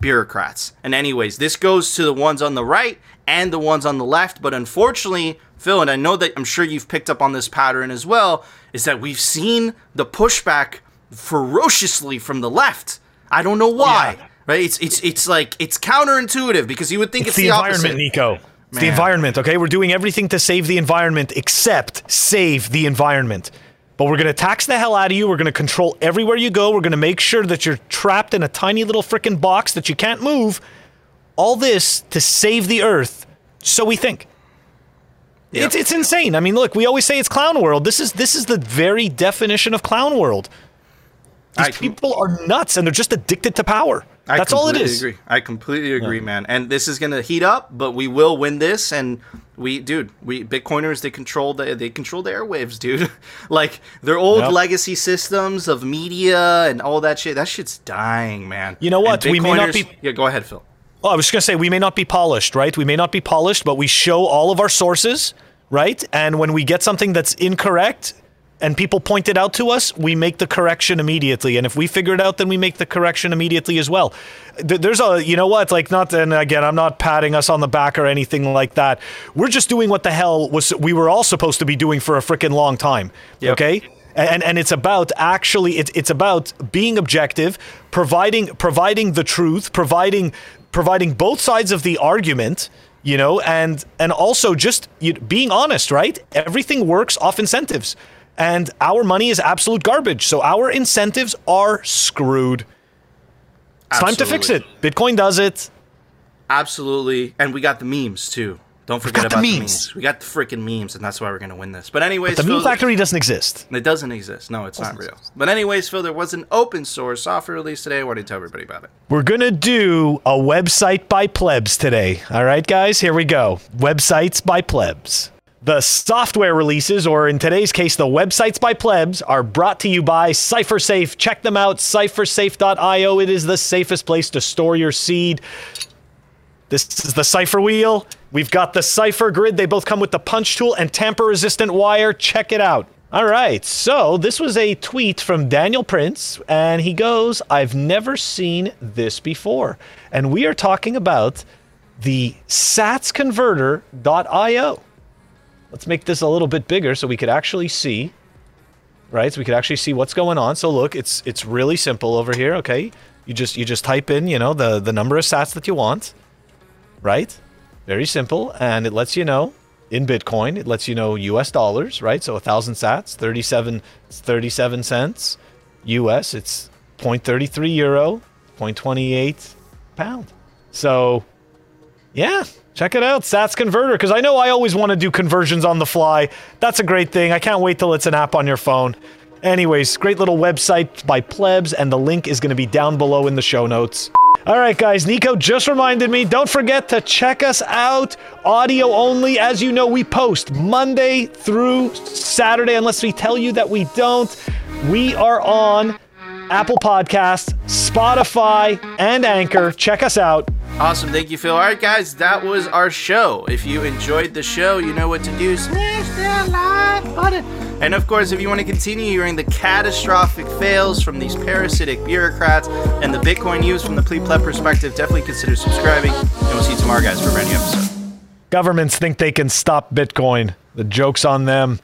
bureaucrats. And anyways, this goes to the ones on the right and the ones on the left, but unfortunately, Phil, and I know that I'm sure you've picked up on this pattern as well, is that we've seen the pushback ferociously from the left. I don't know why. Yeah. Right? It's it's it's like it's counterintuitive because you would think it's, It's the, environment, opposite. Nico. It's the environment, okay? We're doing everything to save the environment except save the environment. But we're going to tax the hell out of you. We're going to control everywhere you go. We're going to make sure that you're trapped in a tiny little freaking box that you can't move. All this to save the earth. So we think. Yeah. It's it's insane. I mean, look, we always say it's clown world. This is this is the very definition of clown world. These I com- people are nuts and they're just addicted to power. I That's all it completely. Agree. I completely agree, man. And this is gonna heat up, but we will win this. And we, dude, we Bitcoiners they control the they control the airwaves, dude. <laughs> like their old Yep. legacy systems of media and all that shit. That shit's dying, man. You know what? We may not be- Yeah, go ahead, Phil. Oh, I was just going to say, we may not be polished, right? We may not be polished, but we show all of our sources, right? And when we get something that's incorrect and people point it out to us, we make the correction immediately. And if we figure it out, then we make the correction immediately as well. There's a, you know what? Like, not, and again, I'm not patting us on the back or anything like that. We're just doing what the hell was we were all supposed to be doing for a freaking long time. Yep. Okay? and and it's about actually it's it's about being objective providing providing the truth providing providing both sides of the argument you know and and also just you, being honest right everything works off incentives and our money is absolute garbage so our incentives are screwed it's time to fix it bitcoin does it Absolutely. And we got the memes too. Don't forget got the about the memes. memes. We got the freaking memes, and that's why we're gonna win this. But anyways, the Phil, meme factory doesn't exist It doesn't exist. No, it's not real. But anyways, Phil, there was an open source software release today. Why don't you tell everybody about it? We're going to do a website by plebs today. All right, guys, here we go. Websites by plebs. The software releases, or in today's case, the websites by plebs, are brought to you by CypherSafe. Check them out, cyphersafe.io. It is the safest place to store your seed. This is the Cipher wheel. We've got the Cipher grid. They both come with the punch tool and tamper resistant wire. Check it out. All right, so this was a tweet from Daniel Prince, and he goes, I've never seen this before. And we are talking about the satsconverter.io. Let's make this a little bit bigger so we could actually see, right? So we could actually see what's going on. So look, it's it's really simple over here, okay? You just you just type in, you know, the the number of sats that you want right? Very simple, and it lets you know in Bitcoin. It lets you know U.S. dollars, right? So a thousand Sats, 37, 37 cents. U.S. It's 0.33 euro, 0.28 pound. So, yeah, check it out, Sats Converter, because I know I always want to do conversions on the fly. That's a great thing. I can't wait till it's an app on your phone. Anyways, great little website by Plebs, and the link is going to be down below in the show notes. All right, guys, Nico just reminded me don't forget to check us out audio only. As you know, we post Monday through Saturday, unless we tell you that we don't. We are on Apple Podcasts, Spotify, and Anchor. Check us out. Awesome. Thank you, Phil. All right, guys, that was our show. If you enjoyed the show, you know what to do. Smash that like button. And of course, if you want to continue hearing the catastrophic fails from these parasitic bureaucrats and the Bitcoin news from the plebe pleb perspective, definitely consider subscribing. And we'll see you tomorrow, guys, for a brand new episode. Governments think they can stop Bitcoin. The joke's on them.